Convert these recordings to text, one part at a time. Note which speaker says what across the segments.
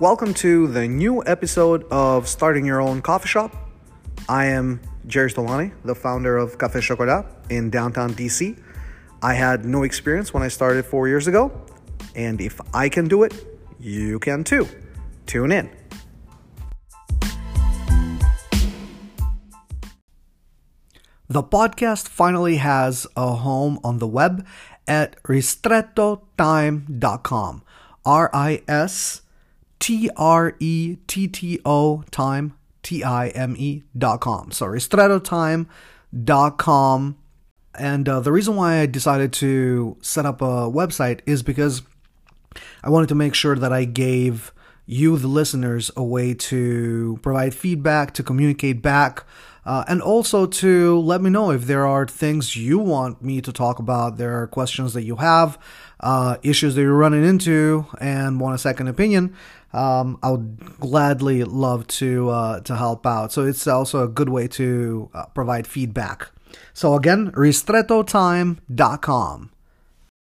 Speaker 1: Welcome to the new episode of Starting Your Own Coffee Shop. I am Jerry Stolani, the founder of Café Chocolat in downtown DC. I had no experience when I started four years ago, and if I can do it, you can too. Tune in. The podcast finally has a home on the web at ristrettotime.com. R I S T R E T T O time, T I M E dot com. So ristrettotime.com. And uh, the reason why I decided to set up a website is because I wanted to make sure that I gave you, the listeners, a way to provide feedback, to communicate back, uh, and also to let me know if there are things you want me to talk about, there are questions that you have, uh, issues that you're running into, and want a second opinion um, I would gladly love to uh, to help out. So it's also a good way to uh, provide feedback. So again, ristrettotime.com.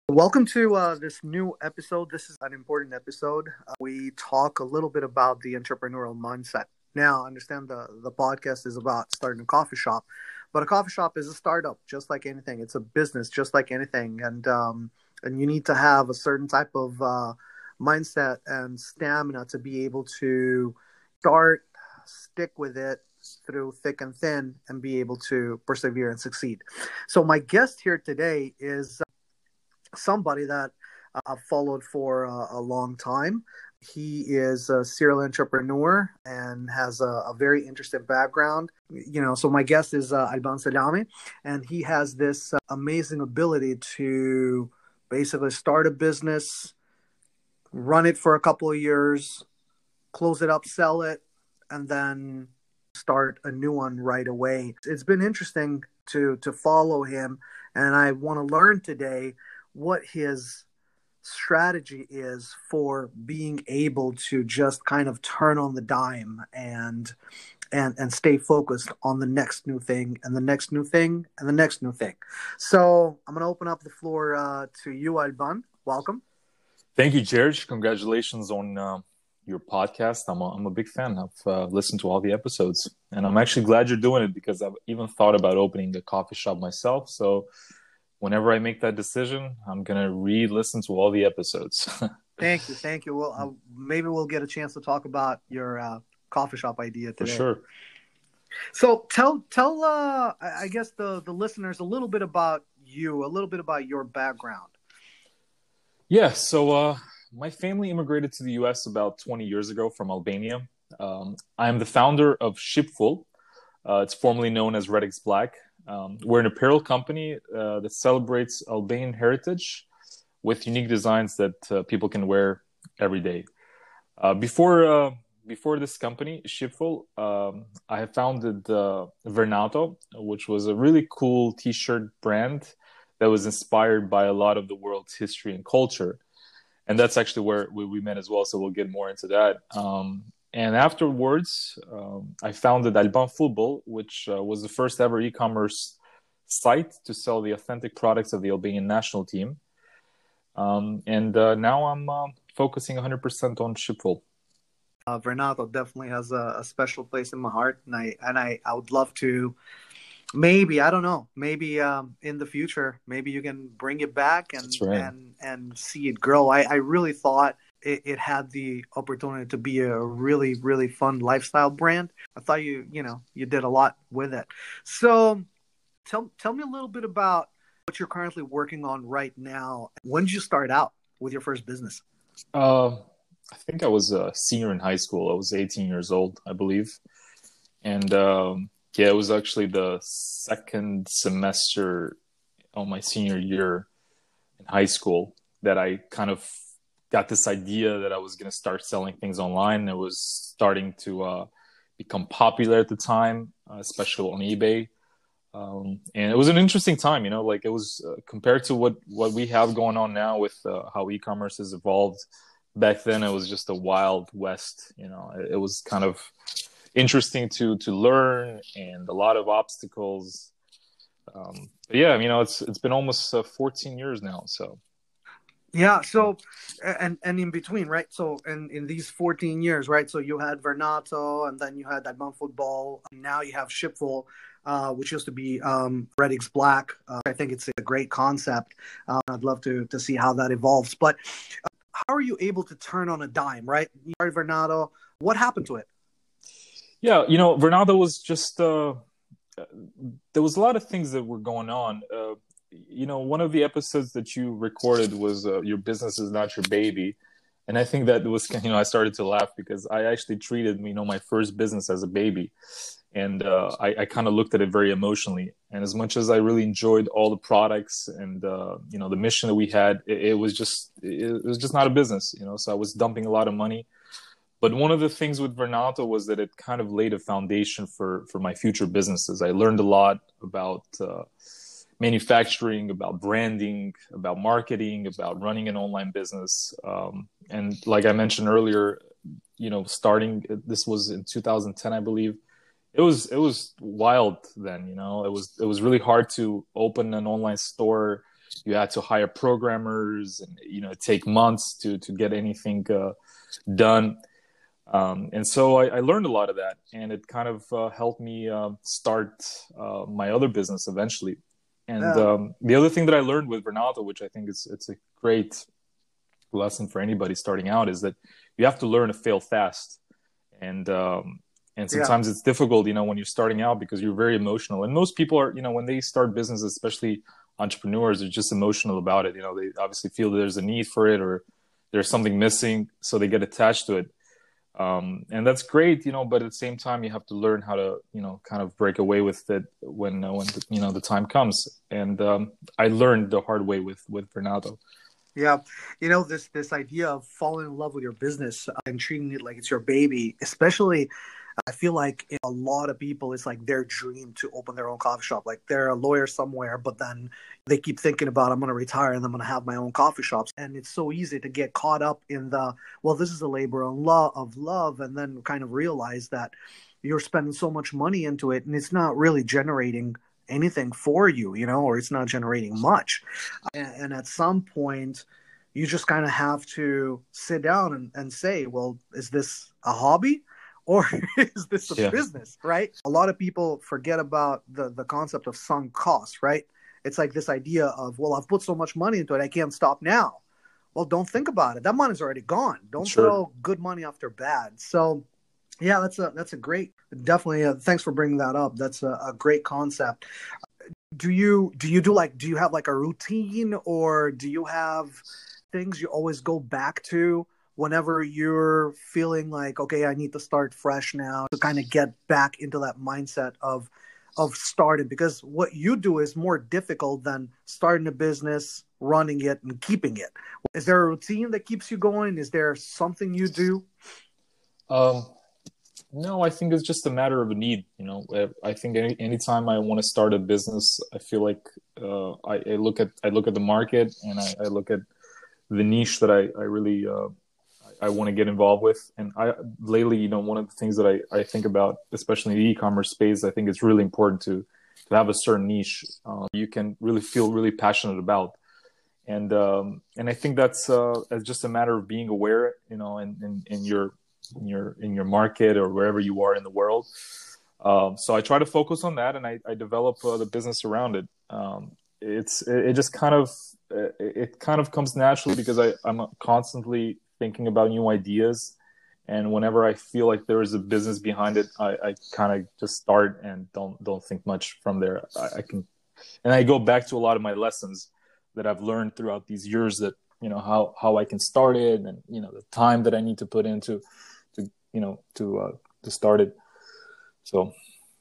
Speaker 1: Welcome to uh, this new episode. This is an important episode. Uh, we talk a little bit about the entrepreneurial mindset. Now, I understand the the podcast is about starting a coffee shop, but a coffee shop is a startup, just like anything. It's a business, just like anything, and um, and you need to have a certain type of uh, mindset and stamina to be able to start, stick with it through thick and thin, and be able to persevere and succeed. So, my guest here today is somebody that I've followed for a, a long time. He is a serial entrepreneur and has a, a, very interesting background. You know, so my guest is uh, Alban Salami, and he has this uh, amazing ability to basically start a business, run it for a couple of years, close it up, sell it, and then start a new one right away. It's been interesting to to follow him, and I want to learn today what his strategy is for being able to just kind of turn on the dime and and and stay focused on the next new thing and the next new thing and the next new thing. So I'm gonna open up the floor uh, to you, Alban. Welcome.
Speaker 2: Thank you, George. Congratulations on uh, your podcast. I'm a, I'm a big fan. I've uh, listened to all the episodes, and I'm actually glad you're doing it because I've even thought about opening a coffee shop myself. So, whenever I make that decision, I'm gonna re-listen to all the episodes.
Speaker 1: thank you, thank you. Well, uh, maybe we'll get a chance to talk about your uh, coffee shop idea today.
Speaker 2: For sure.
Speaker 1: So tell tell uh, I guess the the listeners a little bit about you, a little bit about your background.
Speaker 2: Yeah, so uh, my family immigrated to the US about 20 years ago from Albania. Um, I am the founder of Shipful. Uh, it's formerly known as Red X Black. Um, we're an apparel company uh, that celebrates Albanian heritage with unique designs that uh, people can wear every day. Uh, before uh, before this company, Shipful, um, I have founded Vernato, which was a really cool T-shirt brand that was inspired by a lot of the world's history and culture. And that's actually where we, we met as well. So we'll get more into that. Um, and afterwards, um, I founded Alban Football, which uh, was the first ever e commerce site to sell the authentic products of the Albanian national team. Um, and uh, now I'm uh, focusing 100% on Shipful.
Speaker 1: Uh, Vernato definitely has a, a, special place in my heart, and I and I, I would love to maybe i don't know maybe um, in the future maybe you can bring it back and right. and and see it grow i, I really thought it, it, had the opportunity to be a really really fun lifestyle brand. I thought you you know you did a lot with it. So tell tell me a little bit about what you're currently working on right now. When did you start out with your first business?
Speaker 2: Uh, i think i was a senior in high school. I was 18 years old i believe. And um, yeah, it was actually the second semester on my senior year in high school that I kind of got this idea that I was going to start selling things online. It was starting to uh, become popular at the time, uh, especially on eBay. Um, and it was an interesting time, you know, like it was uh, compared to what, what we have going on now with uh, how e-commerce has evolved. Back then, it was just a wild west, you know, it, it was kind of interesting to to learn and a lot of obstacles. Um, but yeah, you know, it's it's been almost uh, 14 years now. So
Speaker 1: Yeah. So, and and in between, right? So, in in these 14 years, right? So you had Vernato, and then you had that Alban Football. Now you have Shipful, uh, which used to be um, Red X Black. Uh, I think it's a great concept. Uh, I'd love to to see how that evolves. But uh, how are you able to turn on a dime, right? You started Vernato. What happened to it?
Speaker 2: Yeah, you know, Vernato was just. Uh, there was a lot of things that were going on uh, you know, one of the episodes that you recorded was uh, "Your Business Is Not Your Baby," and I think that was, you know, I started to laugh because I actually treated, you know, my first business as a baby, and uh, I, I kind of looked at it very emotionally. And as much as I really enjoyed all the products and uh, you know the mission that we had, it, it was just it, it was just not a business, you know. So I was dumping a lot of money. But one of the things with Vernato was that it kind of laid a foundation for for my future businesses. I learned a lot about uh, manufacturing, about branding, about marketing, about running an online business. Um, and like I mentioned earlier, you know, starting this was in 2010, I believe. It was it was wild then, you know. It was it was really hard to open an online store. You had to hire programmers, and you know, take months to to get anything uh, done. Um, and so I, I, learned a lot of that, and it kind of uh, helped me uh, start uh, my other business eventually. And yeah. um, the other thing that I learned with Vernato, which I think is it's a great lesson for anybody starting out, is that you have to learn to fail fast. And um, and sometimes yeah. it's difficult, you know, when you're starting out because you're very emotional. And most people are, you know, when they start business, especially entrepreneurs, are just emotional about it. You know, they obviously feel there's a need for it or there's something missing, so they get attached to it um, and that's great, you know. But at the same time, you have to learn how to, you know, kind of break away with it when, uh, when the, you know the time comes. And um, I learned the hard way with with Vernato.
Speaker 1: Yeah, you know this this idea of falling in love with your business and treating it like it's your baby, especially I feel like a lot of people, it's like their dream to open their own coffee shop. Like they're a lawyer somewhere, but then they keep thinking about, I'm going to retire and I'm going to have my own coffee shops. And it's so easy to get caught up in the, well, this is a labor of love, and then kind of realize that you're spending so much money into it and it's not really generating anything for you, you know, or it's not generating much. And, and at some point, you just kind of have to sit down and, and say, well, is this a hobby? Or is this a yeah. business right? A lot of people forget about the the concept of sunk costs right? It's like this idea of well i've put so much money into it i can't stop now. Well don't think about it. That money's already gone. Don't sure. throw good money after bad. So yeah that's a that's a great definitely uh, thanks for bringing that up. That's a, a great concept. Do you do you do like do you have like a routine or do you have things you always go back to whenever you're feeling like okay i need to start fresh now to kind of get back into that mindset of of starting because what you do is more difficult than starting a business running it and keeping it. Is there a routine that keeps you going? Is there something you do?
Speaker 2: Um no i think it's just a matter of a need you know. I think any anytime i want to start a business i feel like uh, I, I, look at i look at the market and i, I look at the niche that i, I really uh, I want to get involved with. And I lately, you know, one of the things that I, I think about, especially in the e-commerce space, I think it's really important to to have a certain niche uh, you can really feel really passionate about. And um, and I think that's uh, just a matter of being aware, you know, in, in, in your in your in your market or wherever you are in the world. Um, so I try to focus on that, and I, I develop uh, the business around it. Um, it's it, it, just kind of it, it kind of comes naturally because I I'm constantly thinking about new ideas. And whenever i feel like there is a business behind it i, I kind of just start and don't don't think much from there. I, I, can and i go back to a lot of my lessons that i've learned throughout these years that you know how how i can start it and you know the time that i need to put into to you know to uh to start it. So.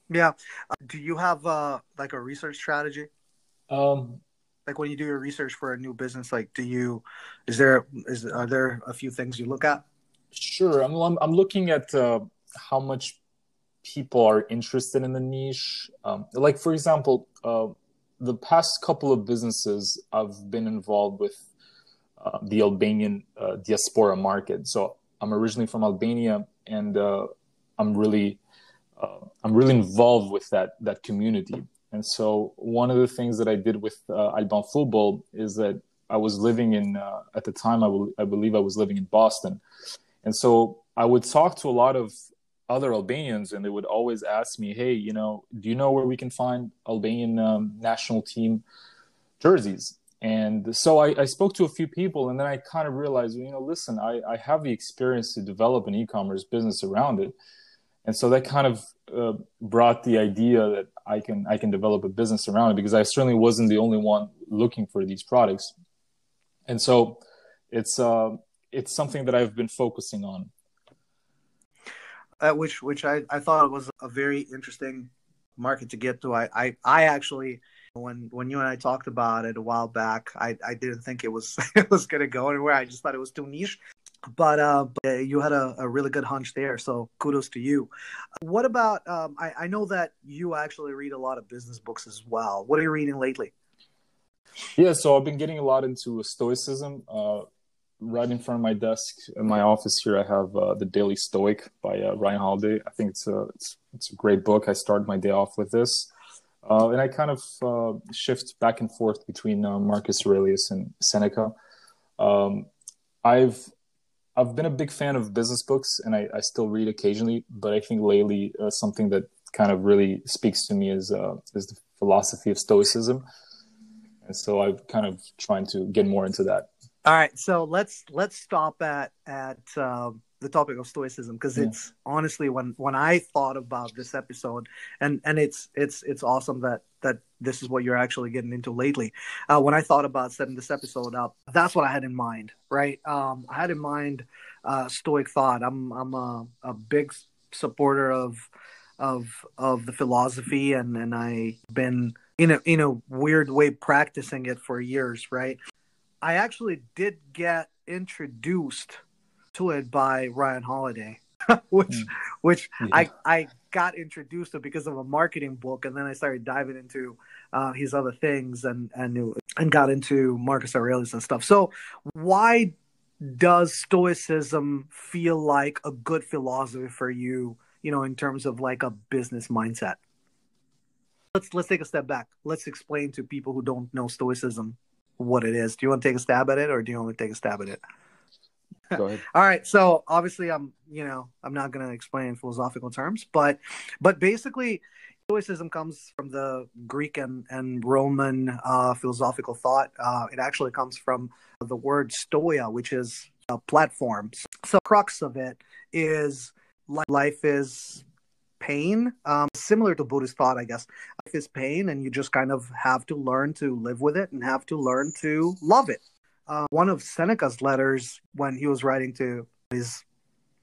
Speaker 1: Yeah. Uh, do you have uh like a research strategy?
Speaker 2: Um
Speaker 1: like when you do your research for a new business like do you is there is are there a few things you look at?
Speaker 2: Sure. I'm i'm, looking at uh, how much people are interested in the niche. Um, like for example uh, the past couple of businesses i've been involved with uh, the albanian uh, diaspora market. So i'm originally from albania and uh, i'm really uh, i'm really involved with that that community and so one of the things that I did with uh, Alban Football is that I was living in uh, at the time I, believe I was living in Boston, and so I would talk to a lot of other Albanians, and they would always ask me, "Hey, you know, do you know where we can find Albanian um, national team jerseys?" And so I, I, spoke to a few people, and then I kind of realized, you know, listen, I, I have the experience to develop an e-commerce business around it, and so that kind of uh, brought the idea that I can I can develop a business around it because I certainly wasn't the only one looking for these products, and so it's uh, it's something that I've been focusing on.
Speaker 1: Uh, which which I, I thought was a very interesting market to get to. I, I, I actually when when you and I talked about it a while back, I, I didn't think it was it was gonna go anywhere. I just thought it was too niche but, uh, but you had a, a, really good hunch there, so kudos to you. What about? Um, I, I know that you actually read a lot of business books as well. What are you reading lately?
Speaker 2: Yeah, so I've been getting a lot into Stoicism. Uh, right in front of my desk in my office here, I have uh, the Daily Stoic by uh, Ryan Holiday. I think it's a it's, it's, a great book. I started my day off with this, uh, and I kind of uh, shift back and forth between Marcus Aurelius and Seneca. Um, I've I've been a big fan of business books, and I, I still read occasionally. But I think lately, uh, something that kind of really speaks to me is uh, is the philosophy of Stoicism, and so I'm kind of trying to get more into that.
Speaker 1: All right, so let's let's stop at at uh, the topic of Stoicism because yeah. it's honestly when when I thought about this episode, and and it's it's it's awesome that that this is what you're actually getting into lately. Uh, when I thought about setting this episode up, that's what I had in mind, right? Um, I had in mind uh, Stoic thought. I'm I'm a, a big supporter of of of the philosophy, and and I've been in a in a weird way practicing it for years, right? I actually did get introduced to it by Ryan Holiday, which mm. which yeah. I I got introduced to because of a marketing book, and then I started diving into uh, his other things and and and got into Marcus Aurelius and stuff. So why does Stoicism feel like a good philosophy for you? You know, in terms of like a business mindset. Let's let's take a step back. Let's explain to people who don't know Stoicism what it is. Do you want to take a stab at it, or do you want to take a stab at it?
Speaker 2: Go ahead.
Speaker 1: All right. So obviously, I'm you know I'm not going to explain philosophical terms, but but basically, Stoicism comes from the Greek and and Roman uh, philosophical thought. Uh, it actually comes from the word stoia, which is a platform. So crux of it is life is pain, um, similar to Buddhist thought, I guess. Life is pain, and you just kind of have to learn to live with it and have to learn to love it uh, one of Seneca's letters when he was writing to his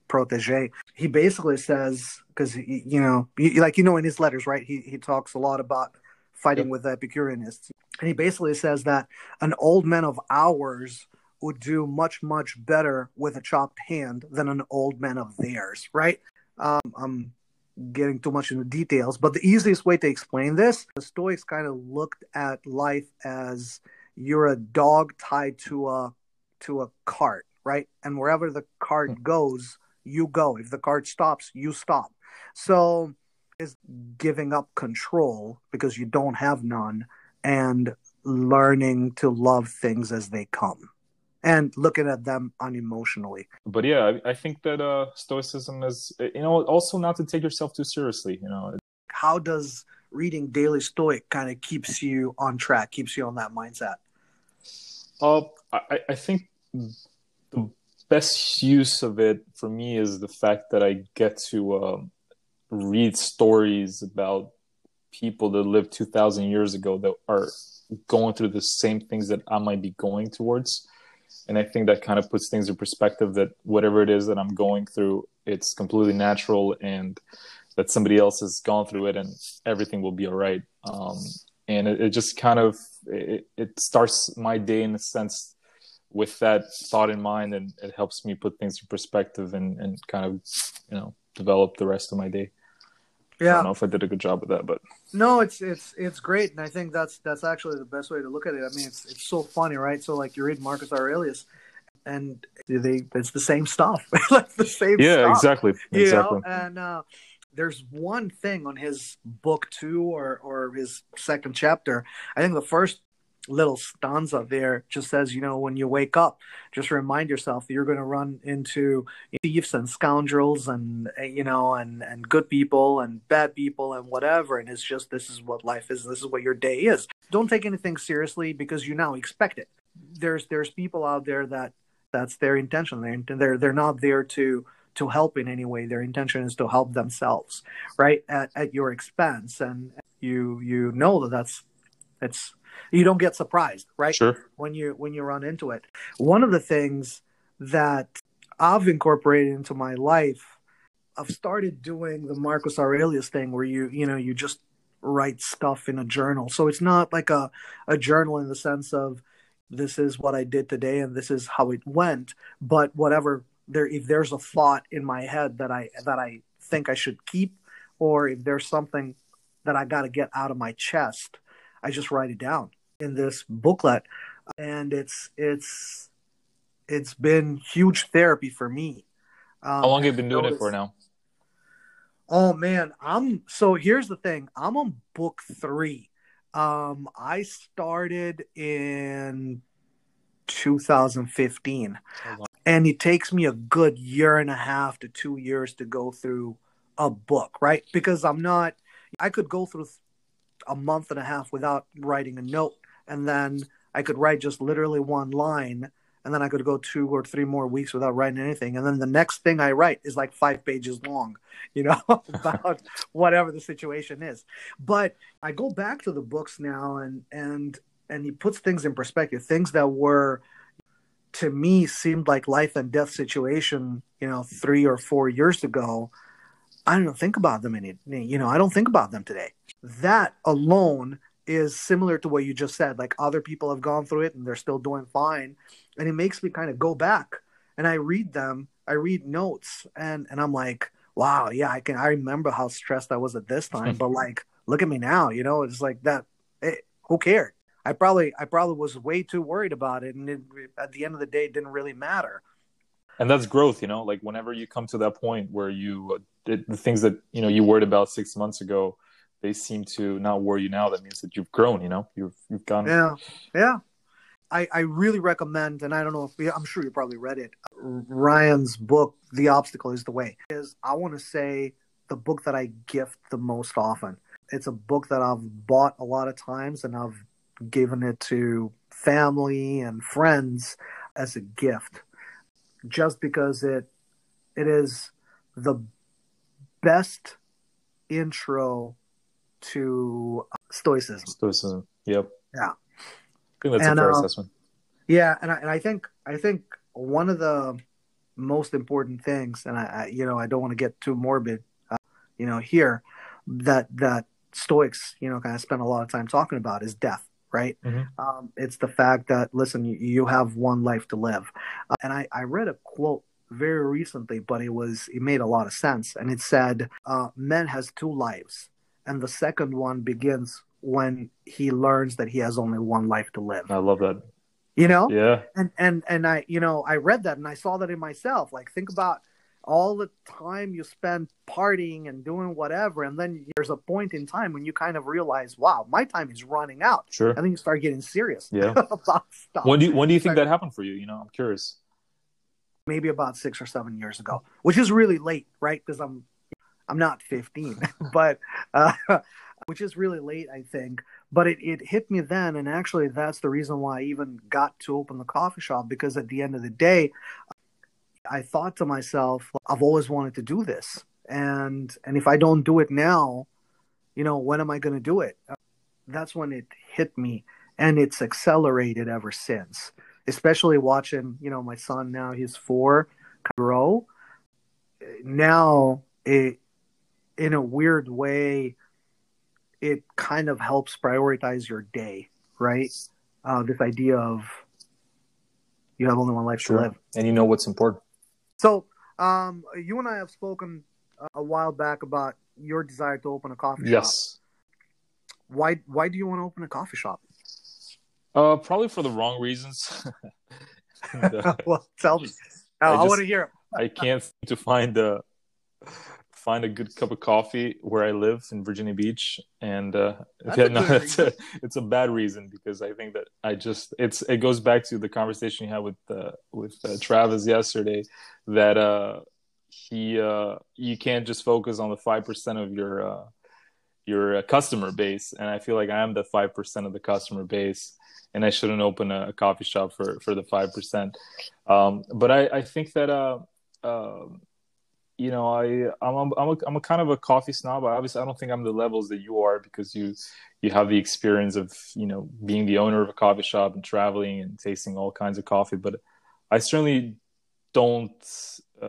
Speaker 1: protege, he basically says, because you know, like you know, in his letters, right? He he talks a lot about fighting yep. with Epicureanists, and he basically says that an old man of ours would do much much better with a chopped hand than an old man of theirs, right? Um, I'm getting too much into details, but the easiest way to explain this, the Stoics kind of looked at life as you're a dog tied to a to a cart, right? And wherever the cart hmm. goes, you go. If the cart stops, you stop. So is giving up control because you don't have none and learning to love things as they come and looking at them unemotionally.
Speaker 2: But yeah, I, I think that uh, stoicism is, you know, also not to take yourself too seriously. You know,
Speaker 1: how does reading Daily Stoic kind of keeps you on track, keeps you on that mindset?
Speaker 2: Uh, I, I think the best use of it for me is the fact that I get to uh, read stories about people that lived 2,000 years ago that are going through the same things that I might be going towards. And I think that kind of puts things in perspective that whatever it is that I'm going through, it's completely natural and that somebody else has gone through it and everything will be all right. Um, and it, it just kind of it, it starts my day in a sense with that thought in mind and it helps me put things in perspective and, and kind of you know develop the rest of my day. Yeah i don't know if i did a good job with that but
Speaker 1: no it's it's it's great. And i think that's that's actually the best way to look at it. I mean it's it's so funny right? So like you read marcus aurelius and they it's the same stuff. Like the same
Speaker 2: yeah
Speaker 1: stuff,
Speaker 2: exactly exactly
Speaker 1: know? and uh there's one thing on his book two or or his second chapter. I think the first little stanza there just says, you know, when you wake up, just remind yourself that you're going to run into thieves and scoundrels and, you know, and, and good people and bad people and whatever. And it's just, this is what life is. This is what your day is. Don't take anything seriously because you now expect it. There's, there's people out there that that's their intention. They're, they're, they're not there to, to help in any way. Their intention is to help themselves, right, at, at your expense, and you you know that that's it's you don't get surprised, right?
Speaker 2: Sure.
Speaker 1: When you when you run into it. One of the things that I've incorporated into my life, I've started doing the Marcus Aurelius thing where you you know you just write stuff in a journal. So it's not like a a journal in the sense of this is what I did today and this is how it went, but whatever there if there's a thought in my head that I that I think I should keep or if there's something that I got to get out of my chest, I just write it down in this booklet and it's it's it's been huge therapy for me.
Speaker 2: Um, How long have you been doing it for now?
Speaker 1: Oh man, I'm so here's the thing. I'm on book 3. Um I started in 2015. And it takes me a good year and a half to 2 years to go through a book, right? Because I'm not I could go through a month and a half without writing a note and then I could write just literally one line and then I could go two or three more weeks without writing anything. And then the next thing I write is like five pages long, you know, about whatever the situation is. But I go back to the books now and and and he puts things in perspective, things that were to me seemed like life and death situation, you know, three or four years ago. I don't think about them any, you know, I don't think about them today. That alone is similar to what you just said. Like other people have gone through it and they're still doing fine. And it makes me kind of go back and I read them, I read notes and, and I'm like, wow, yeah, I can, I remember how stressed I was at this time, but like, look at me now, you know, it's like that. It, who cared? I probably, I probably was way too worried about it. And it, at the end of the day, it didn't really matter.
Speaker 2: And that's growth, you know, like whenever you come to that point where you, uh, the things that, you know, you worried about six months ago, they seem to not worry you now, that means that you've grown. You know, you've you've gone.
Speaker 1: Yeah, yeah. I, I really recommend, and I don't know if I'm sure you probably read it. Ryan's book, "The Obstacle Is the Way," is I want to say the book that I gift the most often. It's a book that I've bought a lot of times, and I've given it to family and friends as a gift, just because it it is the best intro to Stoicism.
Speaker 2: Stoicism. Yep.
Speaker 1: Yeah.
Speaker 2: I think that's and, a fair uh, assessment.
Speaker 1: Yeah, and I, and I think I think one of the most important things, and I, I you know I don't want to get too morbid, uh, you know, here that that Stoics you know kind of spend a lot of time talking about is death. Right. Mm-hmm. Um, it's the fact that listen, you, you have one life to live, uh, and I I read a quote very recently, but it was it made a lot of sense, and it said, uh, "Man has two lives." and the second one begins when he learns that he has only one life to live.
Speaker 2: I love that.
Speaker 1: You know?
Speaker 2: Yeah.
Speaker 1: And and and I you know, I read that and I saw that in myself. Like think about all the time you spend partying and doing whatever and then there's a point in time when you kind of realize wow my time is running out.
Speaker 2: Sure.
Speaker 1: And then you start getting serious
Speaker 2: yeah. about stuff. When do you, when do you think that happened for you? You know i'm curious.
Speaker 1: Maybe about six or seven years ago which is really late right? Because i'm I'm not 15, but uh, which is really late, I think. But it, it hit me then, and actually, that's the reason why I even got to open the coffee shop because at the end of the day, I thought to myself, I've always wanted to do this, and and if I don't do it now, you know, when am I going to do it? That's when it hit me, and it's accelerated ever since. Especially watching, you know, my son now he's four grow. Now it in a weird way, it kind of helps prioritize your day, right? Uh, this idea of you have only one life sure. to live,
Speaker 2: and you know what's important.
Speaker 1: So, um, you and I have spoken a while back about your desire to open a coffee
Speaker 2: yes. shop. Yes.
Speaker 1: Why? Why do you want to open a coffee shop?
Speaker 2: Uh, probably for the wrong reasons.
Speaker 1: and, uh, well, tell me. I, I want to hear.
Speaker 2: I can't seem to find the find a good cup of coffee where I live in Virginia Beach, and uh, yeah, no, it's a it's a bad reason because I think that I just it's it goes back to the conversation you had with uh, with uh, Travis yesterday that uh, he uh, you can't just focus on the five percent of your uh, your uh, customer base, and I feel like I am the five percent of the customer base, and I shouldn't open a, a coffee shop for for the five percent. Um, but I I think that uh. um you know, I I'm a, I'm a, I'm a kind of a coffee snob. I obviously I don't think I'm the levels that you are because you you have the experience of you know being the owner of a coffee shop and traveling and tasting all kinds of coffee. But I certainly don't uh,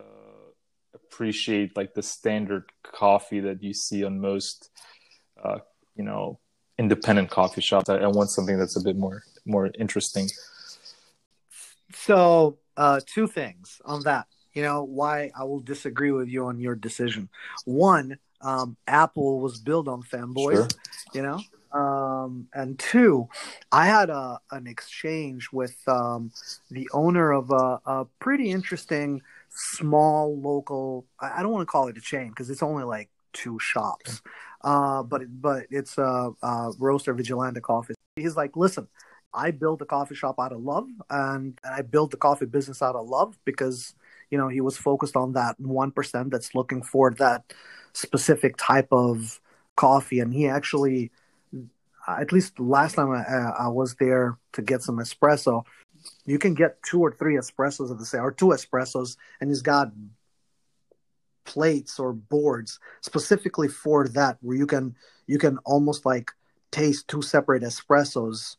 Speaker 2: appreciate like the standard coffee that you see on most uh, you know independent coffee shops. I, I want something that's a bit more more interesting.
Speaker 1: So, uh, two things on that. You know why I will disagree with you on your decision. One, um, Apple was built on fanboys.
Speaker 2: Sure.
Speaker 1: You know, um, and two, I had a an exchange with um, the owner of a, a pretty interesting small local. I don't want to call it a chain because it's only like two shops, uh, but but it's a, a roaster vigilante coffee. He's like, listen, I built a coffee shop out of love, and, and I built the coffee business out of love because you know he was focused on that one percent that's looking for that specific type of coffee, and he actually, at least last time I, I was there to get some espresso, you can get two or three espressos at the same or two espressos, and he's got plates or boards specifically for that where you can you can almost like taste two separate espressos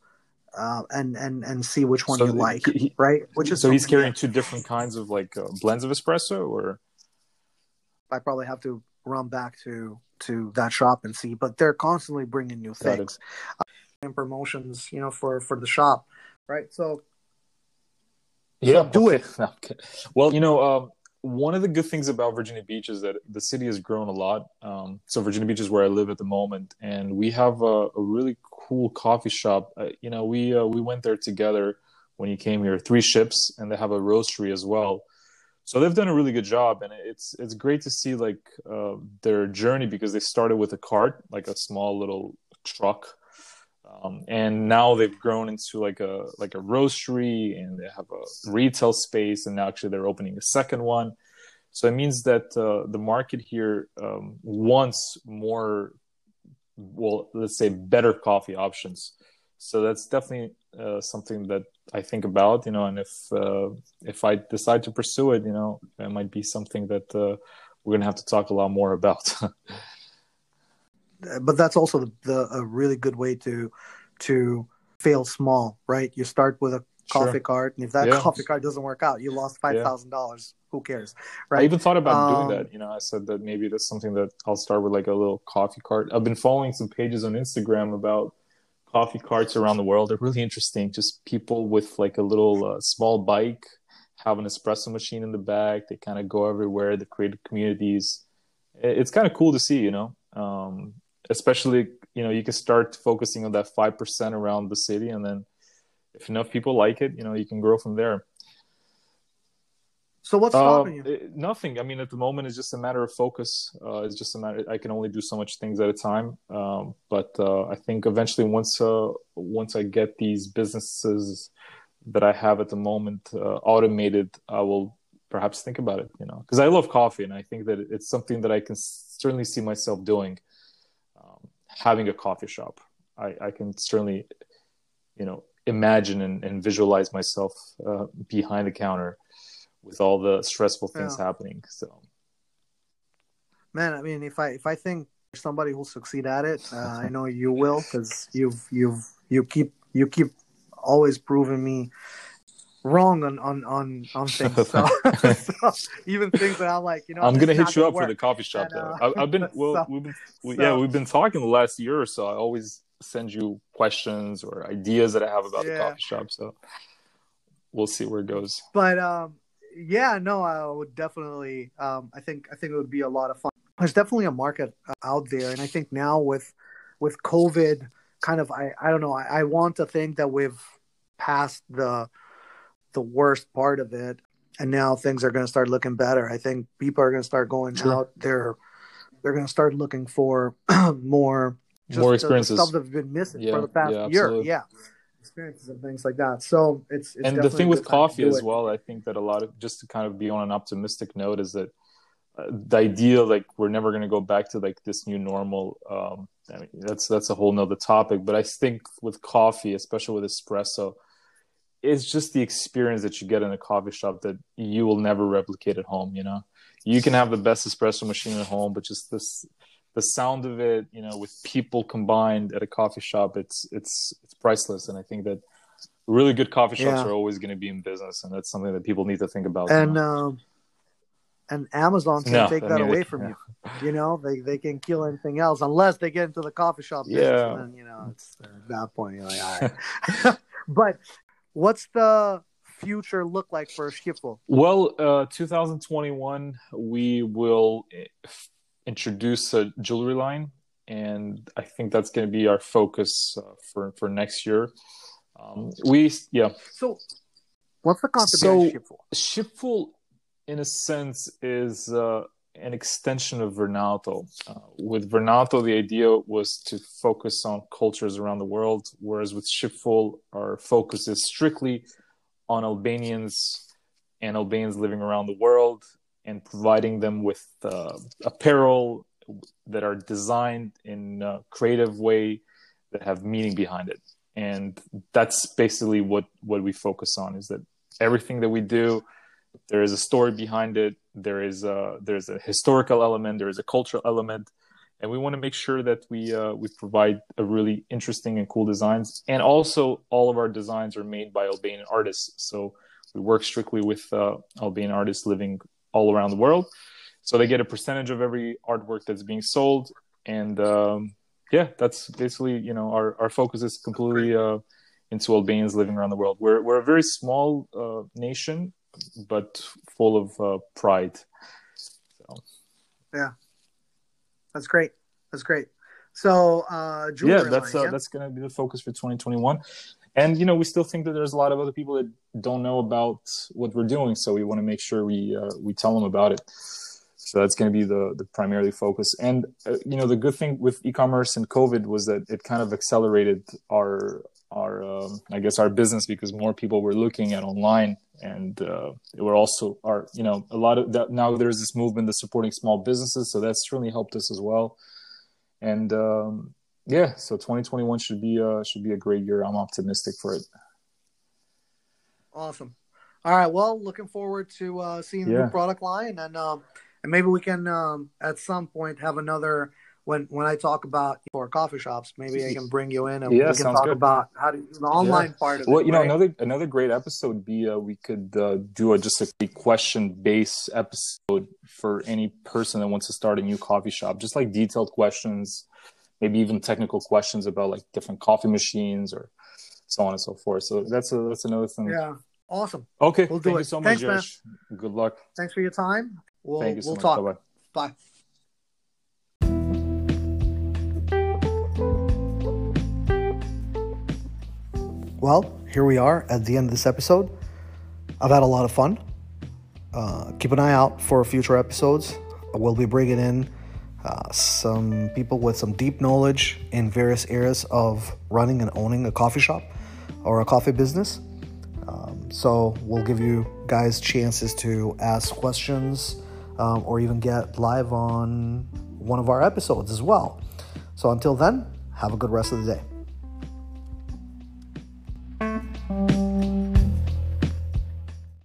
Speaker 1: uh, and and and see which one
Speaker 2: So
Speaker 1: you like,
Speaker 2: he-
Speaker 1: right? Which is
Speaker 2: so he's carrying two different kinds of like uh, blends of espresso, or
Speaker 1: I probably have to run back to to that shop and see. But they're constantly bringing new things uh, and promotions, you know, for for the shop, right? So
Speaker 2: yeah,
Speaker 1: do
Speaker 2: okay. No, okay. Well, you know, um, one of the good things about Virginia Beach is that the city has grown a lot. Um, so Virginia Beach is where I live at the moment, and we have a, a really cool coffee shop. Uh, you know, we uh, we went there together when you came here. Three ships, and they have a roastery as well. So they've done a really good job, and it's it's great to see like uh, their journey because they started with a cart, like a small little truck, um, and now they've grown into like a like a roastery and they have a retail space and now actually they're opening a second one. So it means that uh, the market here um, wants more well let's say better coffee options. So that's definitely uh, something that i think about you know and if uh, if i decide to pursue it you know it might be something that uh, we're gonna have to talk a lot more about
Speaker 1: but that's also the, the a really good way to to fail small, right? You start with a coffee
Speaker 2: Sure.
Speaker 1: cart, and if that
Speaker 2: Yeah.
Speaker 1: coffee cart doesn't work out, you lost five thousand dollars. Who cares, right?
Speaker 2: I even thought about
Speaker 1: Um,
Speaker 2: doing that. You know, I said that maybe that's something that I'll start with like a little coffee cart. I've been following some pages on Instagram about coffee carts around the world. They're really interesting. Just people with like a little uh, small bike, have an espresso machine in the back. They kind of go everywhere. They create communities. It's kind of cool to see, you know. Um, especially, you know, you can start focusing on that five percent around the city, and then if enough people like it, you know, you can grow from there.
Speaker 1: So what's
Speaker 2: Uh,
Speaker 1: stopping you?
Speaker 2: it- nothing. I mean, at the moment, it's just a matter of focus. Uh, it's just a matter. I can only do so much things at a time. Um, but uh, I think eventually, once uh, once I get these businesses that I have at the moment uh, automated, I will perhaps think about it. You know, because I love coffee, and I think that it's something that I can certainly see myself doing. Having a coffee shop, I, I can certainly, you know, imagine and, and visualize myself uh, behind the counter with all the stressful things
Speaker 1: Yeah.
Speaker 2: happening. So
Speaker 1: Man, I mean, if I if I think somebody who'll succeed at it, uh, I know you will because you've you've you keep you keep always proving me wrong on on on, on things. So, so even things that I'm like, you know,
Speaker 2: I'm gonna hit you
Speaker 1: gonna
Speaker 2: up for the coffee shop
Speaker 1: And,
Speaker 2: though.
Speaker 1: uh,
Speaker 2: I, I've been well,
Speaker 1: so-
Speaker 2: we've been we, yeah, we've been talking the last year or so. I always send you questions or ideas that I have about the coffee shop. So we'll see where it goes.
Speaker 1: but um yeah no i would definitely um i think i think it would be a lot of fun there's definitely a market uh, out there and i think now with with covid kind of i i don't know i, I want to think that we've passed the the worst part of it and now things are going to start looking better i think people are going to start going
Speaker 2: Sure.
Speaker 1: out there they're going to start looking for more
Speaker 2: more experiences
Speaker 1: stuff that have been missing yeah, for the past yeah, year. Yeah, experiences and things like that. So it's, it's
Speaker 2: and the thing with coffee as it. well. I think that a lot of just to kind of be on an optimistic note is that uh, the idea like we're never going to go back to like this new normal. Um, I mean, that's that's a whole nother topic. But I think with coffee, especially with espresso, it's just the experience that you get in a coffee shop that you will never replicate at home. You know, you can have the best espresso machine at home, but just this the sound of it, you know, with people combined at a coffee shop, it's it's it's priceless. And I think that really good coffee shops yeah. are always going to be in business, and that's something that people need to think about.
Speaker 1: And um, and Amazon can no, take that away from yeah. you. You know, they they can kill anything else unless they get into the coffee shop.
Speaker 2: Yeah,
Speaker 1: and then, you know, it's at that point you're like, all right. but what's the future look like for Shipful?
Speaker 2: Well, uh, 2021, we will introduce a jewelry line, and I think that's going to be our focus uh, for for next year. Um, we yeah.
Speaker 1: So, what's the concept
Speaker 2: so,
Speaker 1: of Shipful?
Speaker 2: Shipful, in a sense, is uh, an extension of Vernato. Uh, with Vernato, the idea was to focus on cultures around the world, whereas with Shipful, our focus is strictly on Albanians and Albanians living around the world and providing them with uh, apparel that are designed in a creative way that have meaning behind it and that's basically what what we focus on is that everything that we do there is a story behind it there is a there's a historical element there is a cultural element and we want to make sure that we uh, we provide a really interesting and cool designs and also all of our designs are made by albanian artists so we work strictly with uh, albanian artists living all around the world. So they get a percentage of every artwork that's being sold, and um, yeah, that's basically you know our our focus is completely uh, into Albanians living around the world. We're we're a very small uh, nation, but full of uh, pride. So.
Speaker 1: Yeah, that's great. That's great. So uh,
Speaker 2: yeah, that's line, uh, yeah? that's going to be the focus for 2021 and you know we still think that there's a lot of other people that don't know about what we're doing so we want to make sure we uh, we tell them about it so that's going to be the the primarily focus and uh, you know the good thing with e-commerce and covid was that it kind of accelerated our our um, i guess our business because more people were looking at online and uh, we're also are you know a lot of that now there's this movement that's supporting small businesses so that's certainly helped us as well and um, yeah, so 2021 should be uh should be a great year. I'm optimistic for it.
Speaker 1: Awesome. All right. Well, looking forward to uh, seeing the new product line, and um, and maybe we can um, at some point have another when when I talk about for coffee shops. Maybe I can bring you in and yeah, we can talk good. about how to the online yeah. part of
Speaker 2: well,
Speaker 1: it.
Speaker 2: Well, you know, another another great episode would be uh, we could uh, do a just a question based episode for any person that wants to start a new coffee shop, just like detailed questions maybe even technical questions about like different coffee machines or so on and so forth. So that's a, that's another thing.
Speaker 1: Yeah. Awesome.
Speaker 2: Okay. We'll do Thank it. you so much, Thanks, Good luck.
Speaker 1: Thanks for your time. We'll, Thank you so we'll much. talk. Bye-bye. Bye. Well, here we are at the end of this episode. I've had a lot of fun. Uh, keep an eye out for future episodes. We'll be bringing in uh, some people with some deep knowledge in various areas of running and owning a coffee shop or a coffee business. Um, so we'll give you guys chances to ask questions um, or even get live on one of our episodes as well. So until then, have a good rest of the day.